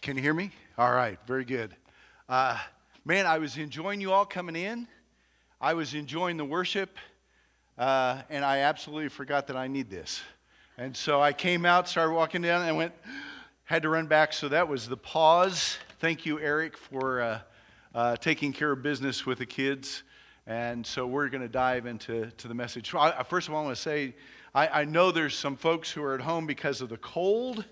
Can you hear me? All right, very good. Uh, man, I was enjoying you all coming in. I was enjoying the worship, uh, and I absolutely forgot that I need this. And so I came out, started walking down, and went, had to run back. So that was the pause. Thank you, Eric, for uh, uh taking care of business with the kids. And so we're going to dive into to the message. First of all, I want to say I, I know there's some folks who are at home because of the cold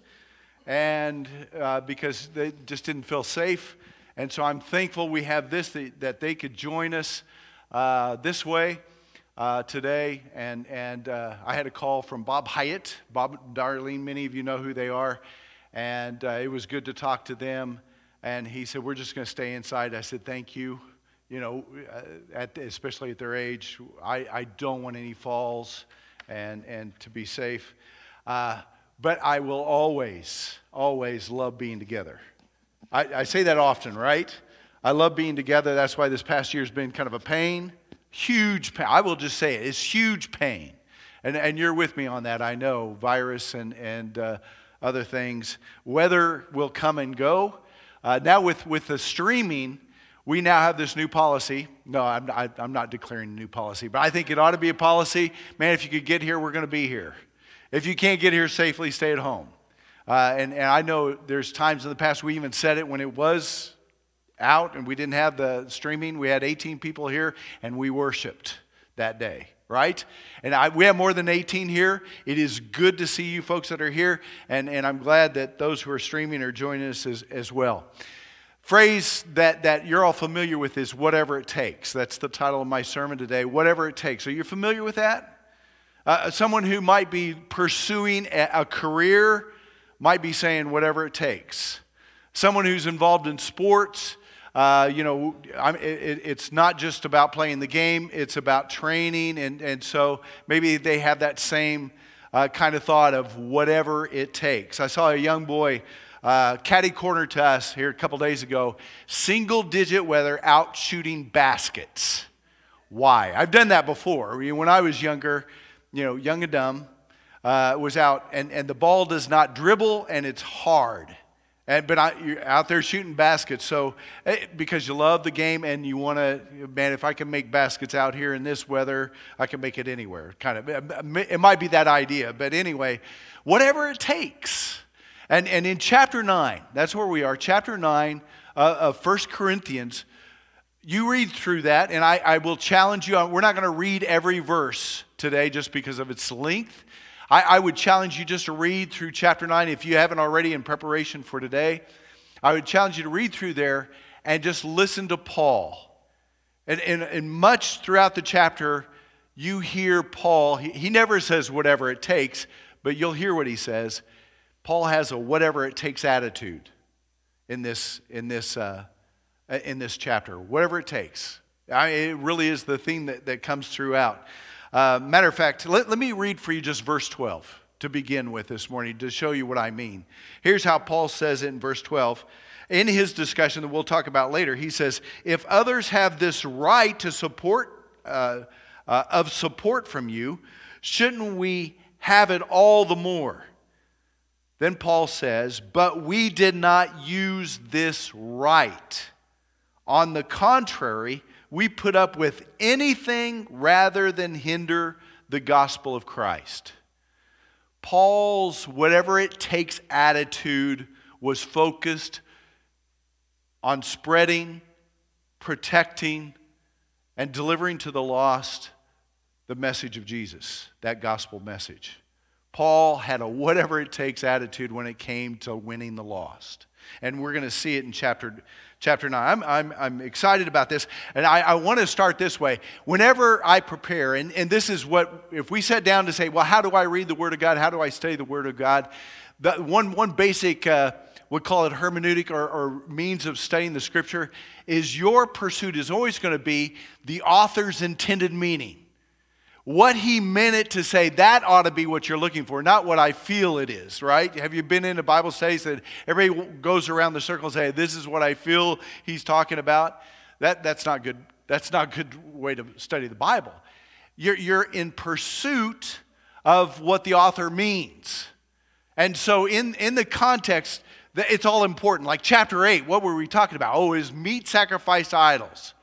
and uh, because they just didn't feel safe. And so I'm thankful we have this, that, they could join us uh, this way uh, today. And, and uh, I had a call from Bob Hyatt, Bob Darlene, many of you know who they are. And uh, it was good to talk to them. And he said, We're just going to stay inside. I said, Thank you. You know, uh, at, especially at their age, I, I don't want any falls and, and to be safe. But I will always, always love being together. I, I say that often, right? I love being together. That's why this past year has been kind of a pain. Huge pain. I will just say it. It's huge pain. And, and you're with me on that, I know. Virus and, and uh, other things. Weather will come and go. Uh, now, with, with the streaming, we now have this new policy. No, I'm, I, am i am not declaring a new policy, but I think it ought to be a policy. Man, if you could get here, we're going to be here. If you can't get here safely, stay at home. Uh, and, and I know there's times in the past we even said it when it was out and we didn't have the streaming. We had 18 people here and we worshiped that day, right? And I, we have more than 18 here. It is good to see you folks that are here, and, and I'm glad that those who are streaming are joining us as, as well. Phrase that, that you're all familiar with is whatever it takes. That's the title of my sermon today, whatever it takes. Are you familiar with that? Uh, someone who might be pursuing a, career might be saying whatever it takes. Someone who's involved in sports, uh, you know, it, it's not just about playing the game, it's about training. And, and so maybe they have that same uh, kind of thought of whatever it takes. I saw a young boy uh, caddy corner to us here a couple days ago, single digit weather out shooting baskets. Why? I've done that before. When I was younger, you know, young and dumb, uh, was out, and, and the ball does not dribble, and it's hard. And, but I, you're out there shooting baskets, so eh, because you love the game and you want to, man, if I can make baskets out here in this weather, I can make it anywhere. Kind of, it might be that idea, but anyway, whatever it takes. And, and in chapter 9, that's where we are, chapter 9 uh, of First Corinthians, you read through that, and I, I will challenge you. We're not going to read every verse today just because of its length. I, I, would challenge you just to read through chapter 9 if you haven't already in preparation for today. I would challenge you to read through there and just listen to Paul. And, and, and much throughout the chapter, you hear Paul. He, he never says whatever it takes, but you'll hear what he says. Paul has a whatever it takes attitude in this, in this uh, in this chapter, whatever it takes. I, it really is the theme that, that comes throughout. Uh, matter of fact, let, let me read for you just verse 12 to begin with this morning to show you what I mean. Here's how Paul says it in verse 12. In his discussion that we'll talk about later, he says, If others have this right to support, uh, uh, of support from you, shouldn't we have it all the more? Then Paul says, But we did not use this right on the contrary, we put up with anything rather than hinder the gospel of Christ. Paul's whatever it takes attitude was focused on spreading, protecting, and delivering to the lost the message of Jesus, that gospel message. Paul had a whatever it takes attitude when it came to winning the lost. And we're going to see it in chapter chapter 9. I'm, I'm, I'm excited about this. And I, I want to start this way. Whenever I prepare, and, and this is what, if we sat down to say, well, how do I read the Word of God? How do I study the Word of God? The, one, one basic, uh, we call it hermeneutic or, or means of studying the Scripture, is your pursuit is always going to be the author's intended meaning what he meant it to say, that ought to be what you're looking for, not what I feel it is, right? Have you been in a Bible study that everybody goes around the circle and say, this is what I feel he's talking about? That, that's not good. That's not a good way to study the Bible. You're, you're in pursuit of what the author means. And so, in, in the context, it's all important. Like chapter 8, what were we talking about? Oh, is meat sacrificed to idols?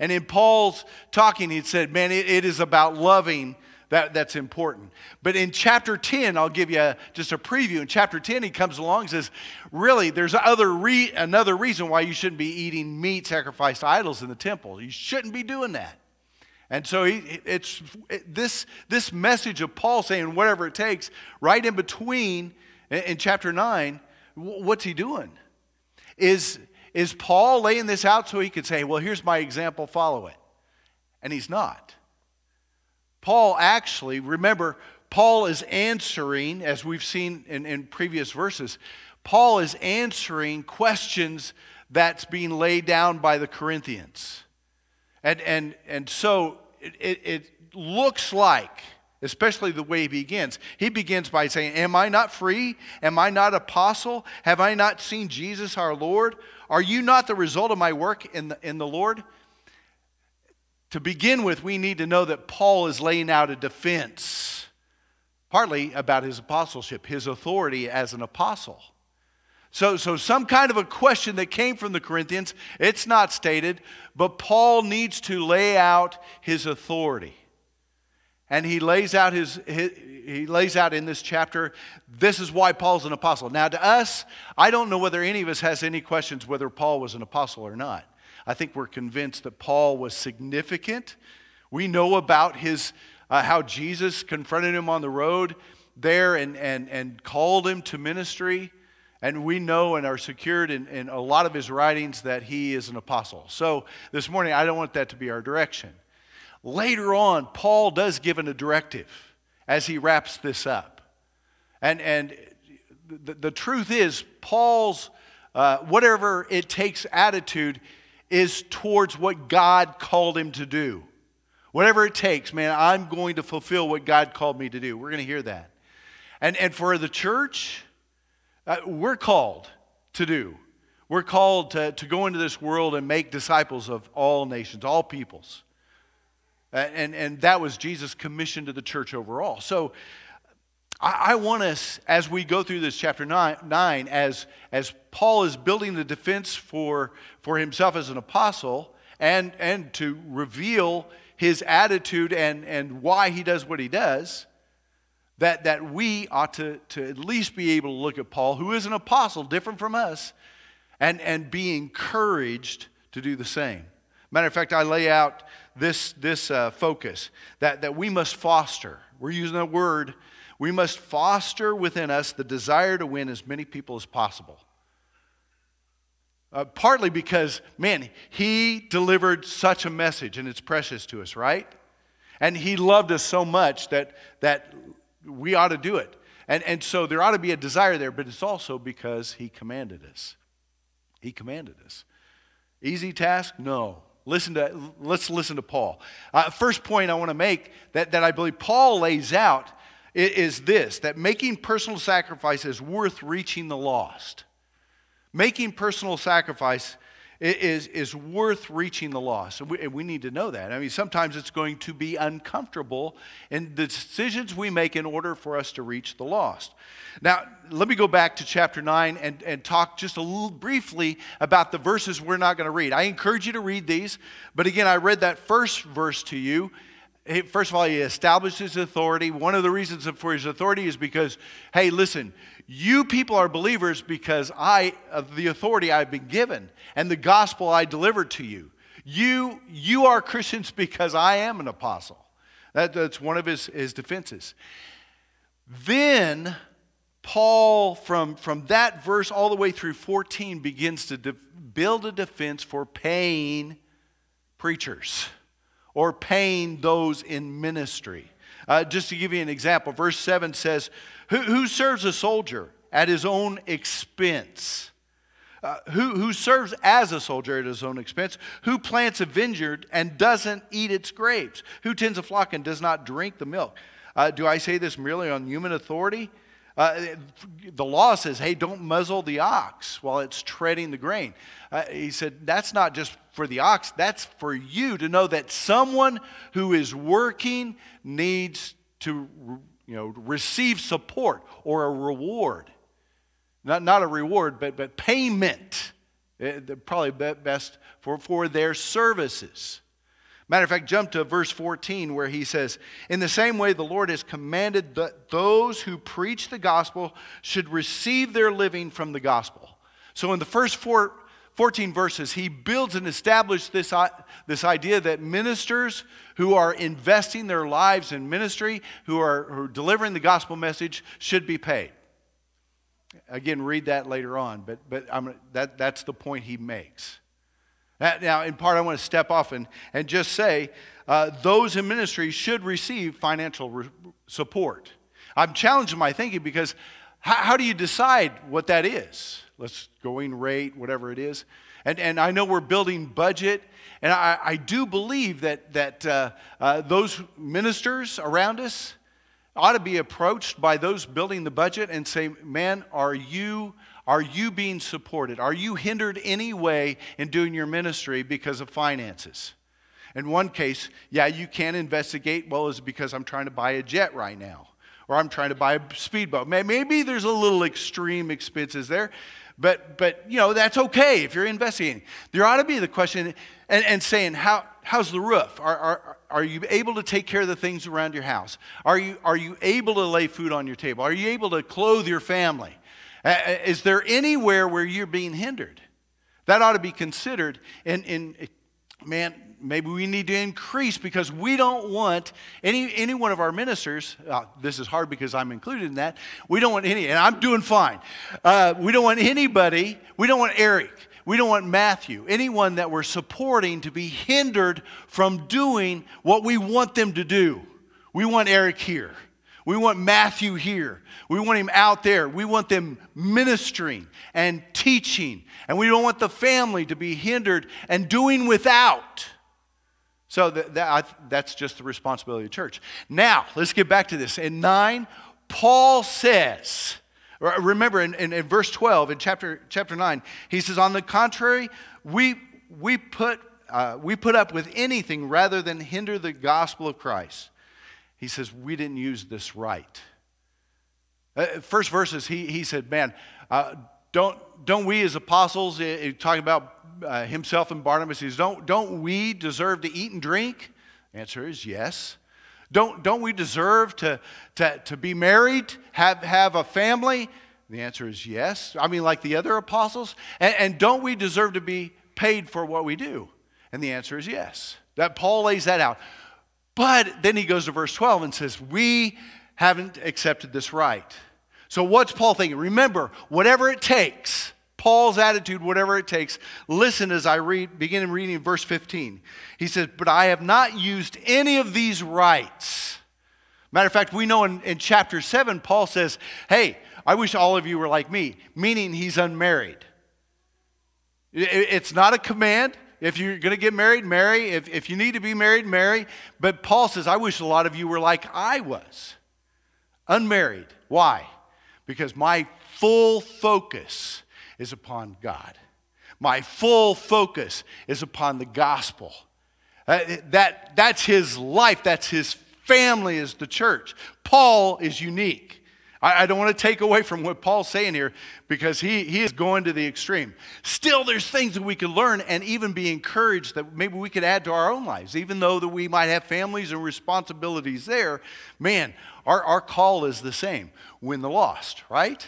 And in Paul's talking, he said, man, it, it is about loving that, that's important. But in chapter 10, I'll give you a, just a preview. In chapter 10, he comes along and says, really, there's other re- another reason why you shouldn't be eating meat sacrificed to idols in the temple. You shouldn't be doing that. And so he, it's it, this, this message of Paul saying whatever it takes, right in between in, in chapter 9, what's he doing? Is, is Paul laying this out so he could say, well, here's my example, follow it? And he's not. Paul actually, remember, Paul is answering, as we've seen in, in previous verses, Paul is answering questions that's being laid down by the Corinthians. And, and, and so it, it, it looks like, especially the way he begins, he begins by saying, Am I not free? Am I not apostle? Have I not seen Jesus our Lord? Are you not the result of my work in the, in the Lord? To begin with, we need to know that Paul is laying out a defense, partly about his apostleship, his authority as an apostle. So, so some kind of a question that came from the Corinthians, it's not stated, but Paul needs to lay out his authority. And he lays out his, his, he lays out in this chapter, this is why Paul's an apostle. Now, to us, I don't know whether any of us has any questions whether Paul was an apostle or not. I think we're convinced that Paul was significant. We know about his, uh, how Jesus confronted him on the road there and, and, and called him to ministry. And we know and are secured in, in a lot of his writings that he is an apostle. So this morning, I don't want that to be our direction. Later on, Paul does give an directive as he wraps this up. And, and the, the truth is, Paul's uh, whatever it takes attitude is towards what God called him to do. Whatever it takes, man, I'm going to fulfill what God called me to do. We're going to hear that. And, and for the church, uh, we're called to do. We're called to, to go into this world and make disciples of all nations, all peoples. And, and that was Jesus' commission to the church overall. So I, I want us, as we go through this chapter 9, nine as, as Paul is building the defense for, for himself as an apostle and, and to reveal his attitude and, and why he does what he does, that, that we ought to, to at least be able to look at Paul, who is an apostle, different from us, and, and be encouraged to do the same. Matter of fact, I lay out this, this uh, focus that, that we must foster. We're using a word we must foster within us the desire to win as many people as possible. Uh, partly because, man, he delivered such a message and it's precious to us, right? And he loved us so much that, that we ought to do it. And, and so there ought to be a desire there, but it's also because he commanded us. He commanded us. Easy task? No. Listen to, let's listen to Paul. Uh, first point I want to make that, that I believe Paul lays out is this that making personal sacrifice is worth reaching the lost. Making personal sacrifice is, is worth reaching the lost. And we, and we need to know that. I mean, sometimes it's going to be uncomfortable in the decisions we make in order for us to reach the lost. Now, let me go back to chapter 9 and, and talk just a little briefly about the verses we're not going to read. I encourage you to read these, but again, I read that first verse to you first of all, he established his authority. One of the reasons for his authority is because, hey, listen, you people are believers because I, of the authority I've been given and the gospel I delivered to you. You, you are Christians because I am an apostle. That, that's one of his, his defenses. Then Paul, from, from that verse all the way through 14, begins to de- build a defense for paying preachers or paying those in ministry. Uh, just to give you an example, verse 7 says, Who, who serves a soldier at his own expense? Uh, who, who serves as a soldier at his own expense? Who plants a vineyard and doesn't eat its grapes? Who tends a flock and does not drink the milk? Uh, do I say this merely on human authority? Uh, the law says, hey, don't muzzle the ox while it's treading the grain. Uh, he said, that's not just for the ox, that's for you to know that someone who is working needs to you know, receive support or a reward. Not, not a reward, but, but payment. Eh, probably best for, for their services. Matter of fact, jump to verse 14 where he says, In the same way, the Lord has commanded that those who preach the gospel should receive their living from the gospel. So, in the first four, 14 verses, he builds and establishes this, uh, this idea that ministers who are investing their lives in ministry, who are, who are delivering the gospel message, should be paid. Again, read that later on, but, but I'm, that, that's the point he makes. Now, in part, I want to step off and, and just say uh, those in ministry should receive financial re- support. I'm challenging my thinking because how, how, do you decide what that is? Let's going rate, whatever it is. And, and I know we're building budget, and I, I do believe that, that uh, uh, those ministers around us ought to be approached by those building the budget and say, man, are you are you being supported? Are you hindered any way in doing your ministry because of finances? In one case, yeah, you can investigate, well, is it because I'm trying to buy a jet right now? Or I'm trying to buy a speedboat. Maybe there's a little extreme expenses there, but, but you know, that's okay if you're investigating. There ought to be the question and, and saying, How, how's the roof? Are, are, are you able to take care of the things around your house? Are you, are you able to lay food on your table? Are you able to clothe your family? Uh, uh, is there anywhere where you're being hindered? That ought to be considered. And, and man, maybe we need to increase because we don't want any, any one of our ministers, uh, this is hard because I'm included in that, we don't want any, and I'm doing fine. Uh, we don't want anybody, we don't want Eric, we don't want Matthew, anyone that we're supporting to be hindered from doing what we want them to do. We want Eric here. We want Matthew here. We want him out there. We want them ministering and teaching. And we don't want the family to be hindered and doing without. So that, that, that's just the responsibility of church. Now, let's get back to this. In 9, Paul says, remember in, in, in verse 12, in chapter, chapter 9, he says, On the contrary, we, we, put, uh, we put up with anything rather than hinder the gospel of Christ he says, We didn't use this right. Uh, first verses, he, he said, Man, uh, don't, don't we as apostles, uh, talking about uh, himself and Barnabas, he says, don't, don't we deserve to eat and drink? answer is yes. Don't, don't we deserve to, to, to be married, have, have a family? The answer is yes. I mean, like the other apostles. And, and don't we deserve to be paid for what we do? And the answer is yes. That Paul lays that out. But then he goes to verse 12 and says, We haven't accepted this right. So what's Paul thinking? Remember, whatever it takes, Paul's attitude, whatever it takes, listen as I read, begin reading verse 15. He says, But I have not used any of these rights. Matter of fact, we know in, in chapter 7, Paul says, Hey, I wish all of you were like me, meaning he's unmarried. It's not a command, if you're going to get married, marry. If, if you need to be married, marry. But Paul says, I wish a lot of you were like I was unmarried. Why? Because my full focus is upon God. My full focus is upon the gospel. Uh, that, that's his life, that's his family, is the church. Paul is unique. I, I don't want to take away from what Paul's saying here because he, he is going to the extreme. Still, there's things that we can learn and even be encouraged that maybe we could add to our own lives. Even though that we might have families and responsibilities there, man, our, our call is the same win the lost, right?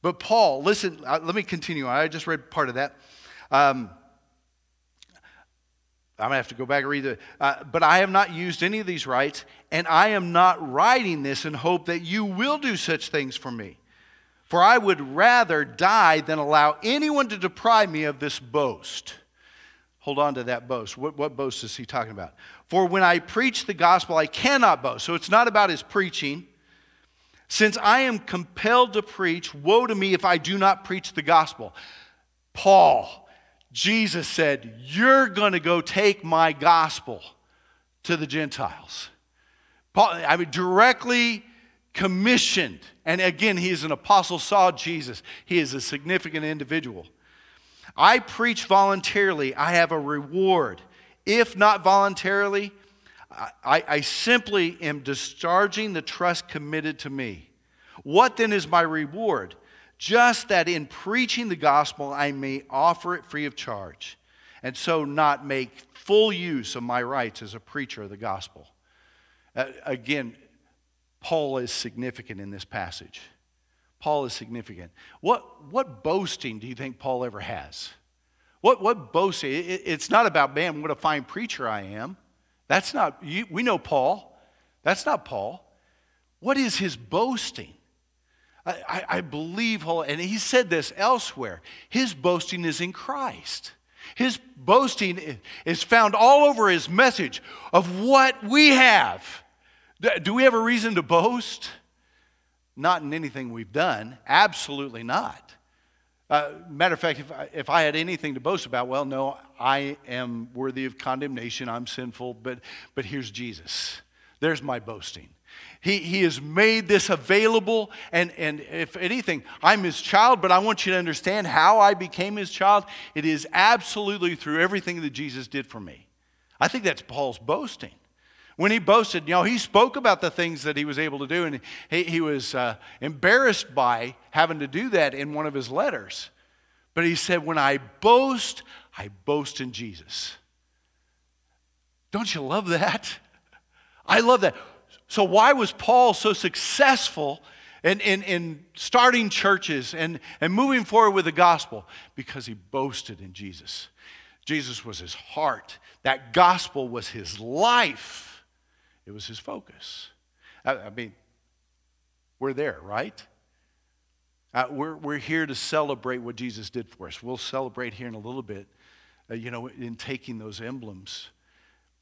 But Paul, listen, uh, let me continue. I just read part of that. Um, I'm going to have to go back and read it. Uh, but I have not used any of these rights, and I am not writing this in hope that you will do such things for me. For I would rather die than allow anyone to deprive me of this boast. Hold on to that boast. What, what boast is he talking about? For when I preach the gospel, I cannot boast. So it's not about his preaching. Since I am compelled to preach, woe to me if I do not preach the gospel. Paul, Jesus said, You're going to go take my gospel to the Gentiles. Paul, I mean, directly commissioned. And again, he is an apostle, saw Jesus. He is a significant individual. I preach voluntarily, I have a reward. If not voluntarily, I, I simply am discharging the trust committed to me. What then is my reward? Just that in preaching the gospel, I may offer it free of charge, and so not make full use of my rights as a preacher of the gospel. Uh, again, Paul is significant in this passage. Paul is significant. What, what boasting do you think Paul ever has? What, what boasting? It, it's not about, man, what a fine preacher I am. That's not, you, we know Paul. That's not Paul. What is his boasting? I, I, I believe, and he said this elsewhere, his boasting is in Christ. His boasting is found all over his message of what we have. Do we have a reason to boast? Not in anything we've done. Absolutely not. Uh, matter of fact, if I, if I had anything to boast about, well, no, I am worthy of condemnation. I'm sinful, but, but here's Jesus. There's my boasting. He, he has made this available, and, and if anything, I'm his child, but I want you to understand how I became his child. It is absolutely through everything that Jesus did for me. I think that's Paul's boasting when he boasted, you know, he spoke about the things that he was able to do, and he, he was uh, embarrassed by having to do that in one of his letters. But he said, When I boast, I boast in Jesus. Don't you love that? I love that. So, why was Paul so successful in, in, in starting churches and, and moving forward with the gospel? Because he boasted in Jesus. Jesus was his heart, that gospel was his life. It was his focus. I, I mean, we're there, right? Uh, we're, we're here to celebrate what Jesus did for us. We'll celebrate here in a little bit, uh, you know, in taking those emblems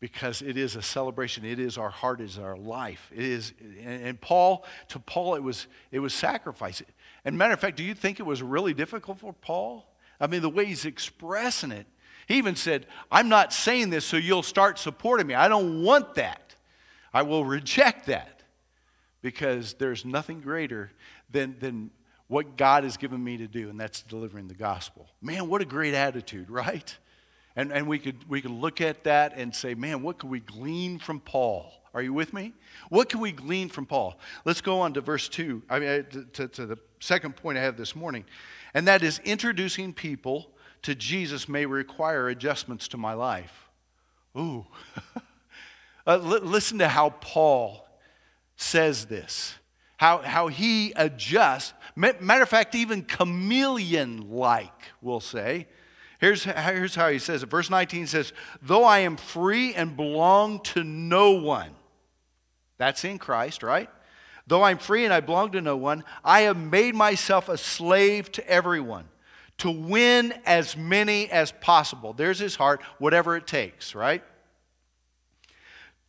because it is a celebration. It is our heart, it is our life. It is, and, and Paul, to Paul, it was, it was sacrifice. And matter of fact, do you think it was really difficult for Paul? I mean, the way he's expressing it. He even said, I'm not saying this so you'll start supporting me. I don't want that. I will reject that because there's nothing greater than, than what God has given me to do, and that's delivering the gospel. Man, what a great attitude, right? And, and we, could, we could look at that and say, man, what can we glean from Paul? Are you with me? What can we glean from Paul? Let's go on to verse 2, I mean, uh, to, to the second point I have this morning, and that is introducing people to Jesus may require adjustments to my life. Ooh. Uh, listen to how Paul says this, how, how he adjusts. Matter of fact, even chameleon like, we'll say. Here's, here's how he says it. Verse 19 says, Though I am free and belong to no one, that's in Christ, right? Though I'm free and I belong to no one, I have made myself a slave to everyone to win as many as possible. There's his heart, whatever it takes, right?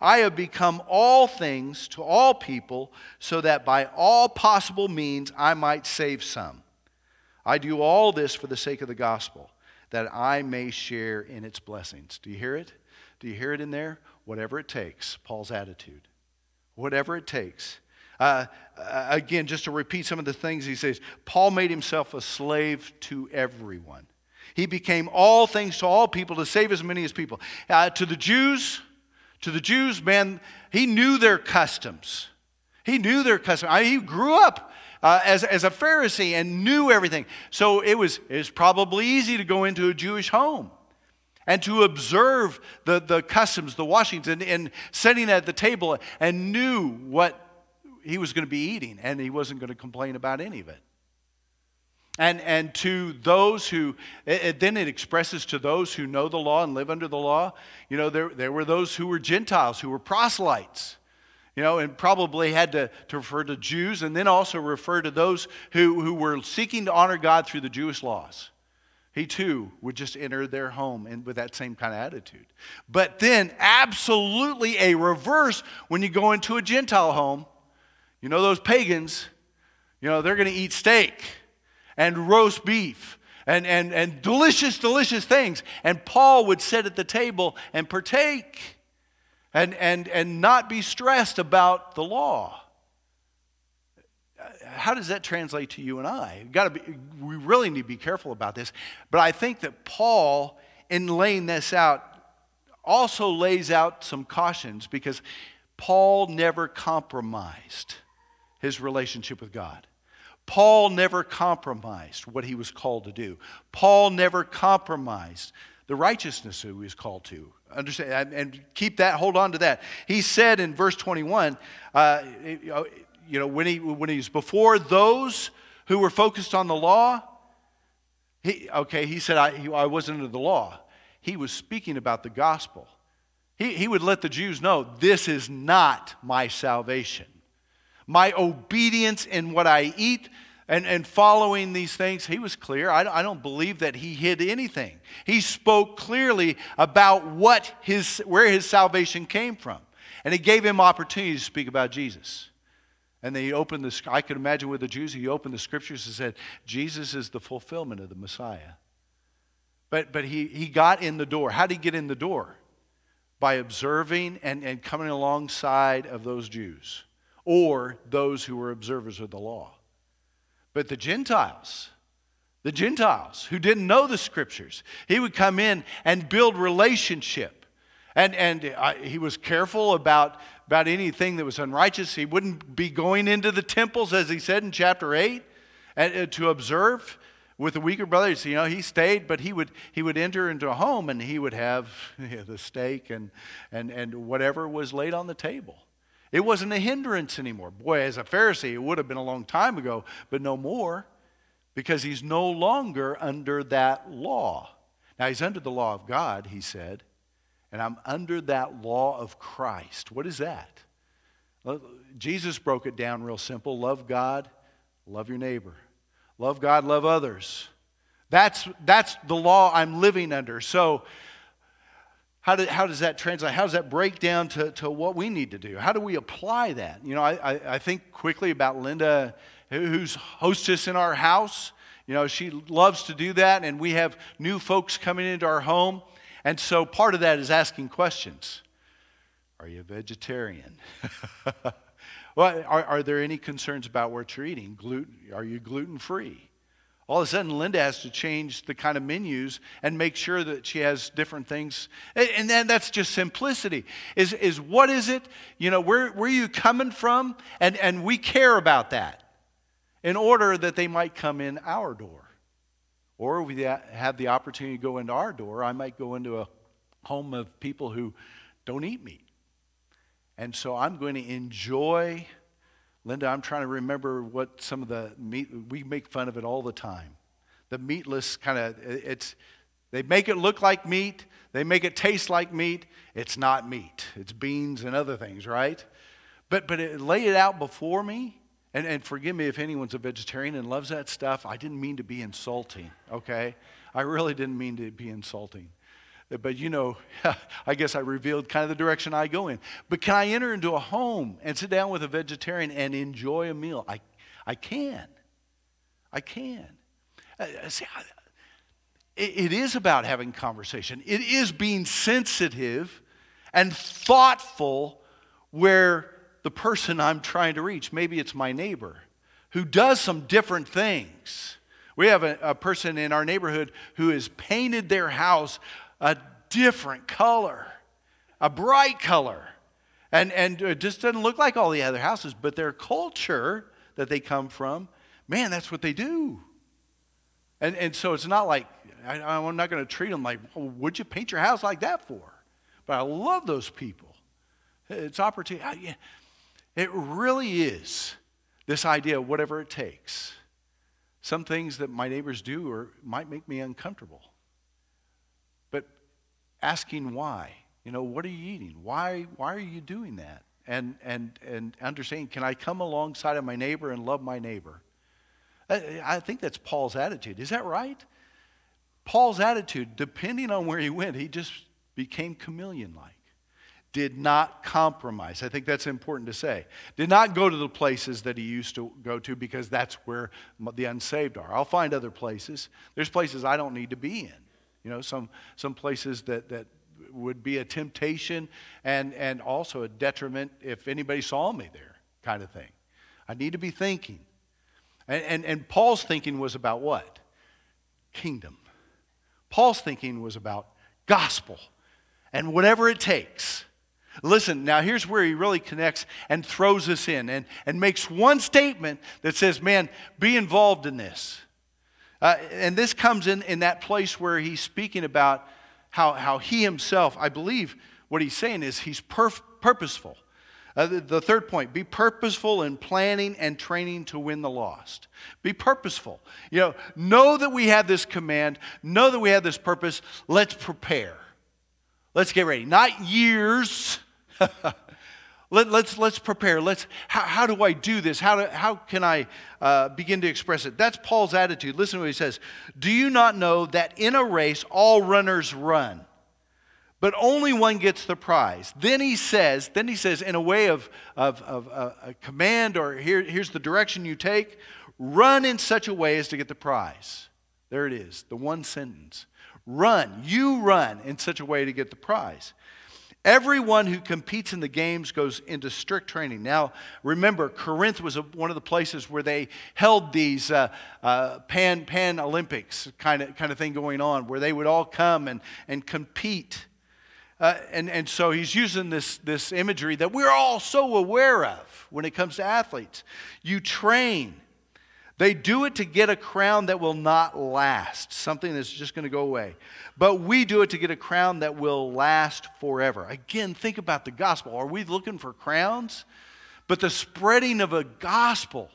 I have become all things to all people, so that by all possible means I might save some. I do all this for the sake of the gospel, that I may share in its blessings. Do you hear it? Do you hear it in there? Whatever it takes, Paul's attitude. Whatever it takes. Uh, uh again, just to repeat some of the things he says, Paul made himself a slave to everyone. He became all things to all people to save as many as people. Uh, to the Jews, to the Jews, man, he knew their customs. He knew their customs. I he grew up uh, as, as a Pharisee and knew everything. So it was, it was probably easy to go into a Jewish home and to observe the, the customs, the washings, and, and sitting at the table and knew what he was going to be eating, and he wasn't going to complain about any of it. And, and to those who, it, then it expresses to those who know the law and live under the law, you know, there, there were those who were Gentiles, who were proselytes, you know, and probably had to, to refer to Jews and then also refer to those who, who were seeking to honor God through the Jewish laws. he too would just enter their home and with that same kind of attitude. But then, absolutely a reverse when you go into a Gentile home. You know, those pagans, you know, they're going to eat steak and roast beef and, and, and delicious, delicious things. And Paul would sit at the table and partake and, and, and not be stressed about the law how does that translate to you and I? Got to be, we really need to be careful about this. But I think that Paul, in laying this out, also lays out some cautions because Paul never compromised his relationship with God. Paul never compromised what he was called to do. Paul never compromised the righteousness that he was called to. Understand and keep that, hold on to that. He said in verse 21, uh, you know, when he, when he was before those who were focused on the law, he, okay, he said, I, I wasn't under the law. He was speaking about the gospel. He, he would let the Jews know this is not my salvation. My obedience in what I eat and, and following these things, he was clear. I, I don't believe that he hid anything. He spoke clearly about what his, where his salvation came from. And he gave him opportunity to speak about Jesus. And they opened the, I could imagine with the Jews, he opened the scriptures and said, Jesus is the fulfillment of the Messiah. But, but he, he got in the door. How did he get in the door? By observing and, and coming alongside of those Jews or those who were observers of the law. But the Gentiles, the Gentiles who didn't know the scriptures, he would come in and build relationship. And, and uh, he was careful about about anything that was unrighteous. He wouldn't be going into the temples, as he said in chapter 8, and, uh, to observe with the weaker brothers. You know, he stayed, but he would, he would enter into a home and he would have you know, the steak and, and, and whatever was laid on the table. It wasn't a hindrance anymore. Boy, as a Pharisee, it would have been a long time ago, but no more because he's no longer under that law. Now, he's under the law of God, he said, and I'm under that law of Christ. What is that? Jesus broke it down real simple love God, love your neighbor. Love God, love others. That's, that's the law I'm living under. So, how, how does that translate? How does that break down to, to what we need to do? How do we apply that? You know, I, I, I think quickly about Linda, who's hostess in our house. You know, she loves to do that, and we have new folks coming into our home. And so part of that is asking questions. Are you a vegetarian? well, are, are, there any concerns about what you're eating? Gluten, are you gluten free? All of a sudden, Linda has to change the kind of menus and make sure that she has different things. And then that's just simplicity. Is, is what is it? You know, where, where are you coming from? And, and we care about that in order that they might come in our door. Or we have the opportunity to go into our door. I might go into a home of people who don't eat meat. And so I'm going to enjoy. Linda, I'm trying to remember what some of the meat, we make fun of it all the time. The meatless kind of, it's, they make it look like meat, they make it taste like meat. It's not meat, it's beans and other things, right? But, but it, lay it out before me, and, and forgive me if anyone's a vegetarian and loves that stuff. I didn't mean to be insulting, okay? I really didn't mean to be insulting. But you know, I guess I revealed kind of the direction I go in. But can I enter into a home and sit down with a vegetarian and enjoy a meal? I, I can. I can. Uh, uh see, I, it, it is about having conversation, it is being sensitive and thoughtful where the person I'm trying to reach. Maybe it's my neighbor who does some different things. We have a, a, person in our neighborhood who has painted their house a different color, a bright color. And, and it just doesn't look like all the other houses, but their culture that they come from, man, that's what they do. And, and so it's not like, I, I'm not going to treat them like, oh, well, would you paint your house like that for? But I love those people. It's opportunity. It really is this idea of whatever it takes. Some things that my neighbors do or might make me uncomfortable. Asking why, you know, what are you eating? Why, why are you doing that? And, and, and understanding, can I come alongside of my neighbor and love my neighbor? I, I think that's Paul's attitude. Is that right? Paul's attitude, depending on where he went, he just became chameleon like. Did not compromise. I think that's important to say. Did not go to the places that he used to go to because that's where the unsaved are. I'll find other places. There's places I don't need to be in. You know, some, some places that, that would be a temptation and, and also a detriment if anybody saw me there, kind of thing. I need to be thinking. And, and, and Paul's thinking was about what? Kingdom. Paul's thinking was about gospel and whatever it takes. Listen, now here's where he really connects and throws us in and, and makes one statement that says, man, be involved in this. Uh, and this comes in, in that place where he's speaking about how, how he himself, I believe what he's saying is he's perf- purposeful. Uh, the, the third point be purposeful in planning and training to win the lost. Be purposeful. You know, know that we have this command, know that we have this purpose. Let's prepare. Let's get ready. Not years. Let, us let's, let's prepare. Let's, how, how do I do this? How, do, how can I uh, begin to express it? That's Paul's attitude. Listen to what he says. Do you not know that in a race all runners run? but only one gets the prize. Then he says, then he says, in a way of, of, of uh, a command or here, here's the direction you take, run in such a way as to get the prize. There it is, the one sentence. Run, you run in such a way to get the prize. Everyone who competes in the games goes into strict training. Now, remember, Corinth was a, one of the places where they held these uh, uh, pan, pan Olympics kind of, kind of thing going on, where they would all come and, and compete. Uh, and, and so he's using this, this imagery that we're all so aware of when it comes to athletes. You train. They do it to get a crown that will not last, something that's just going to go away. But we do it to get a crown that will last forever. Again, think about the gospel. Are we looking for crowns? But the spreading of a gospel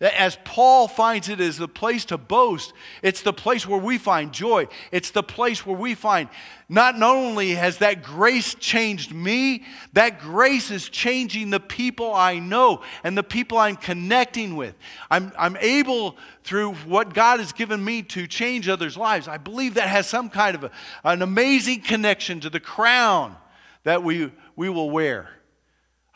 as Paul finds it as the place to boast, it's the place where we find joy. It's the place where we find not, only has that grace changed me, that grace is changing the people I know and the people I'm connecting with. I'm, I'm able, through what God has given me, to change others' lives. I believe that has some kind of a, an amazing connection to the crown that we, we will wear.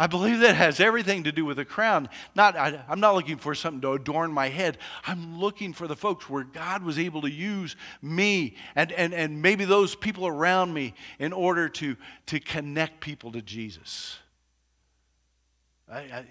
I believe that has everything to do with a crown. Not, I, am not looking for something to adorn my head. I'm looking for the folks where God was able to use me and, and, and maybe those people around me in order to, to connect people to Jesus. I,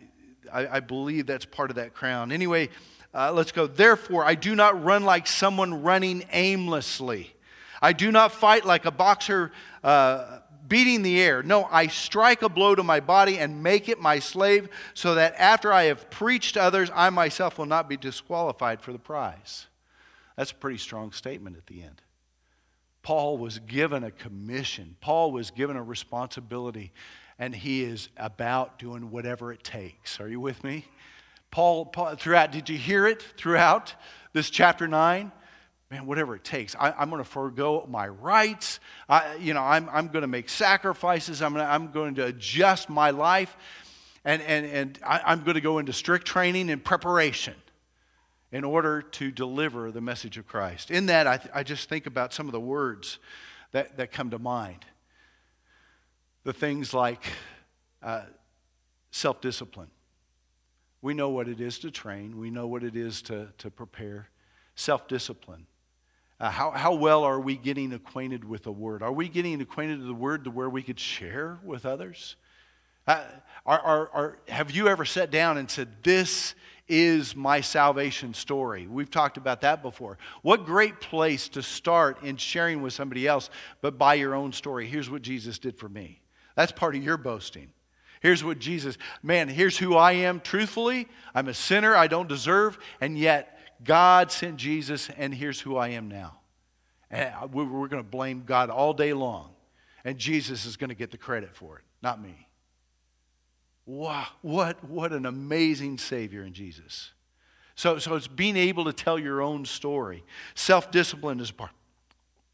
I, I believe that's part of that crown. Anyway, uh, let's go. Therefore, I do not run like someone running aimlessly. I do not fight like a boxer. Uh, beating the air. No, I strike a blow to my body and make it my slave, so that after I have preached to others, I myself will not be disqualified for the prize. That's a pretty strong statement at the end. Paul was given a commission, Paul was given a responsibility, and he is about doing whatever it takes. Are you with me? Paul, Paul throughout, did you hear it throughout this chapter 9? Man, whatever it takes. I, am going to forego my rights. I, you know, I'm, I'm going to make sacrifices. I'm, gonna, I'm going to adjust my life. And, and, and I, am going to go into strict training and preparation in order to deliver the message of Christ. In that, I, I just think about some of the words that, that come to mind. The things like uh, self discipline. We know what it is to train, we know what it is to, to prepare. Self discipline uh, how, how well are we getting acquainted with the Word? Are we getting acquainted with the Word to where we could share with others? Uh, are, are, are, have you ever sat down and said, This is my salvation story? We've talked about that before. What great place to start in sharing with somebody else, but by your own story. Here's what Jesus did for me. That's part of your boasting. Here's what Jesus, man, here's who I am truthfully. I'm a sinner I don't deserve, and yet God sent Jesus, and here's who I am now. And we're going to blame God all day long, and Jesus is going to get the credit for it, not me. Wow, what, what an amazing Savior in Jesus. So, so it's being able to tell your own story. Self discipline is part.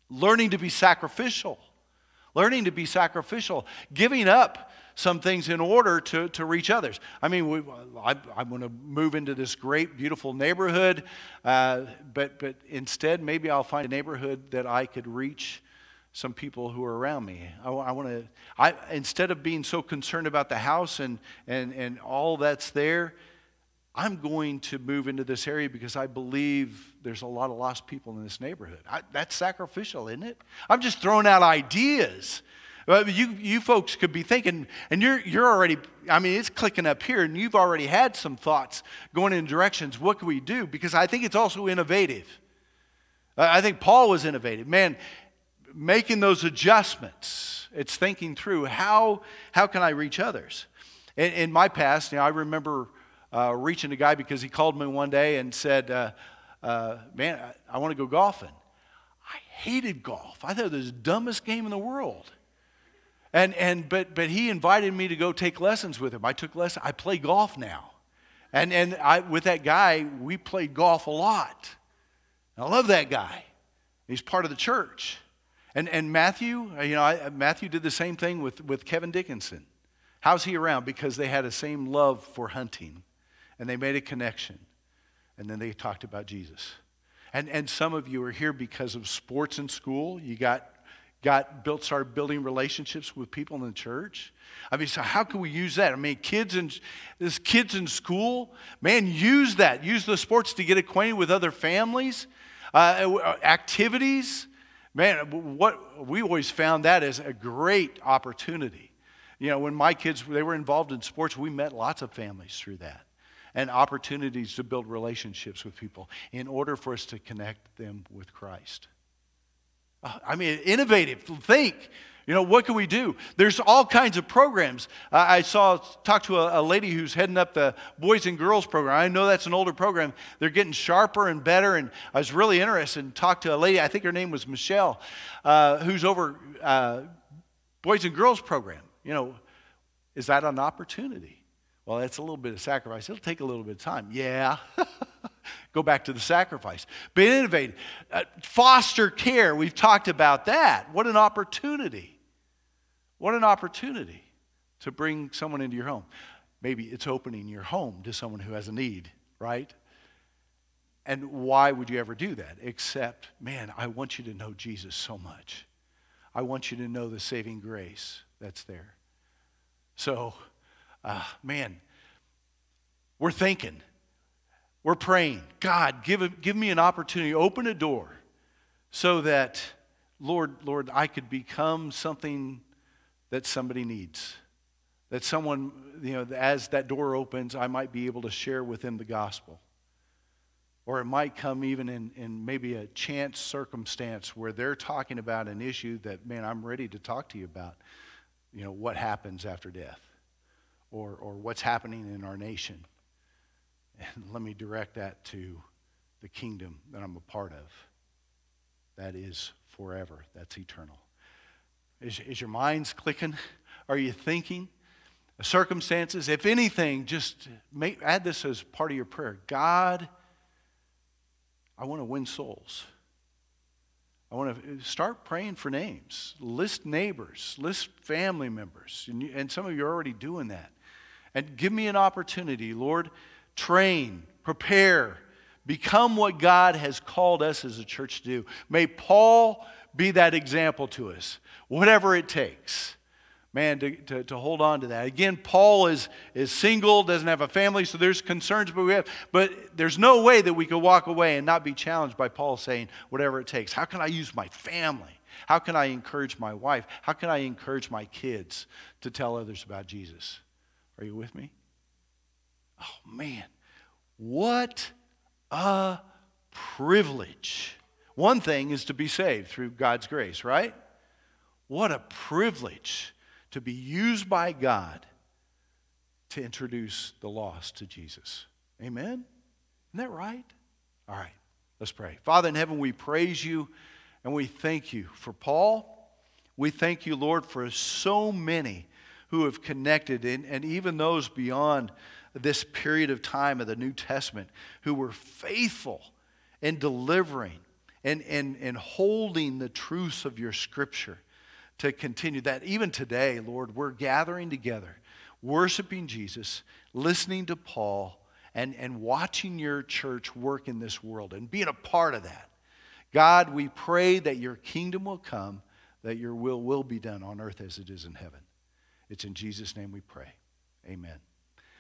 Learning to be sacrificial. Learning to be sacrificial. Giving up some things in order to, to reach others. I mean, we, I, am going to move into this great, beautiful neighborhood, uh, but, but instead, maybe I'll find a neighborhood that I could reach some people who are around me. I, I want to, I, instead of being so concerned about the house and, and, and all that's there, I'm going to move into this area because I believe there's a lot of lost people in this neighborhood. I, that's sacrificial, isn't it? I'm just throwing out ideas. You, you folks could be thinking, and you're, you're already, I mean, it's clicking up here, and you've already had some thoughts going in directions. What can we do? Because I think it's also innovative. I think Paul was innovative. Man, making those adjustments, it's thinking through how, how can I reach others? In, in my past, you know, I remember uh, reaching a guy because he called me one day and said, uh, uh, Man, I, I want to go golfing. I hated golf. I thought it was the dumbest game in the world. And, and, but, but he invited me to go take lessons with him. I took lessons. I play golf now. And, and I, with that guy, we played golf a lot. I love that guy. He's part of the church. And, and Matthew, uh, you know, I, Matthew did the same thing with, with Kevin Dickinson. How's he around? Because they had the same love for hunting and they made a connection. And then they talked about Jesus. And, and some of you are here because of sports in school. You got, got built, started building relationships with people in the church. I mean, so how can we use that? I mean, kids in this kids in school, man, use that. Use the sports to get acquainted with other families, uh, activities. Man, what we always found that as a great opportunity. You know, when my kids they were involved in sports, we met lots of families through that and opportunities to build relationships with people in order for us to connect them with Christ. Uh, I mean, innovative. Think. You know, what can we do? There's all kinds of programs. I saw, talked to a, a, lady who's heading up the Boys and Girls program. I know that's an older program. They're getting sharper and better. And I was really interested and talked to a lady, I think her name was Michelle, uh, who's over uh, Boys and Girls program. You know, is that an opportunity? Well, that's a little bit of sacrifice. It'll take a little bit of time. Yeah. Go back to the sacrifice. But innovative. Uh, foster care, we've talked about that. What an opportunity. What an opportunity to bring someone into your home. Maybe it's opening your home to someone who has a need, right? And why would you ever do that? Except, man, I want you to know Jesus so much. I want you to know the saving grace that's there. So, uh, man, we're thinking, we're praying, God, give, give me an opportunity, open a door so that, Lord, Lord, I could become something that somebody needs. That someone, you know, as that door opens, I might be able to share with them the gospel. Or it might come even in, in maybe a chance circumstance where they're talking about an issue that, man, I'm ready to talk to you about. You know, what happens after death or, or what's happening in our nation. And let me direct that to the kingdom that I'm a part of. That is forever, that's eternal. Is, is your mind's clicking? Are you thinking? Circumstances, if anything, just make, add this as part of your prayer. God, I want to win souls. I want to start praying for names. List neighbors, list family members. And, you, and some of you are already doing that. And give me an opportunity, Lord, train, prepare, become what God has called us as a church to do. May Paul be that example to us, whatever it takes. Man, to, to, to, hold on to that. Again, Paul is, is single, doesn't have a family, so there's concerns, but we have, but there's no way that we could walk away and not be challenged by Paul saying, whatever it takes. How can I use my family? How can I encourage my wife? How can I encourage my kids to tell others about Jesus? Are you with me? Oh, man. What a privilege. One thing is to be saved through God's grace, right? What a privilege to be used by God to introduce the lost to Jesus. Amen? Isn't that right? All right, let's pray. Father in heaven, we praise you and we thank you for Paul. We thank you, Lord, for so many who have connected, and, and even those beyond this period of time of the New Testament who were faithful in delivering and, and, and holding the truths of your scripture to continue that. Even today, Lord, we're gathering together, worshiping Jesus, listening to Paul, and, and watching your church work in this world and being a part of that. God, we pray that your kingdom will come, that your will will be done on earth as it is in heaven. It's in Jesus' name we pray. Amen.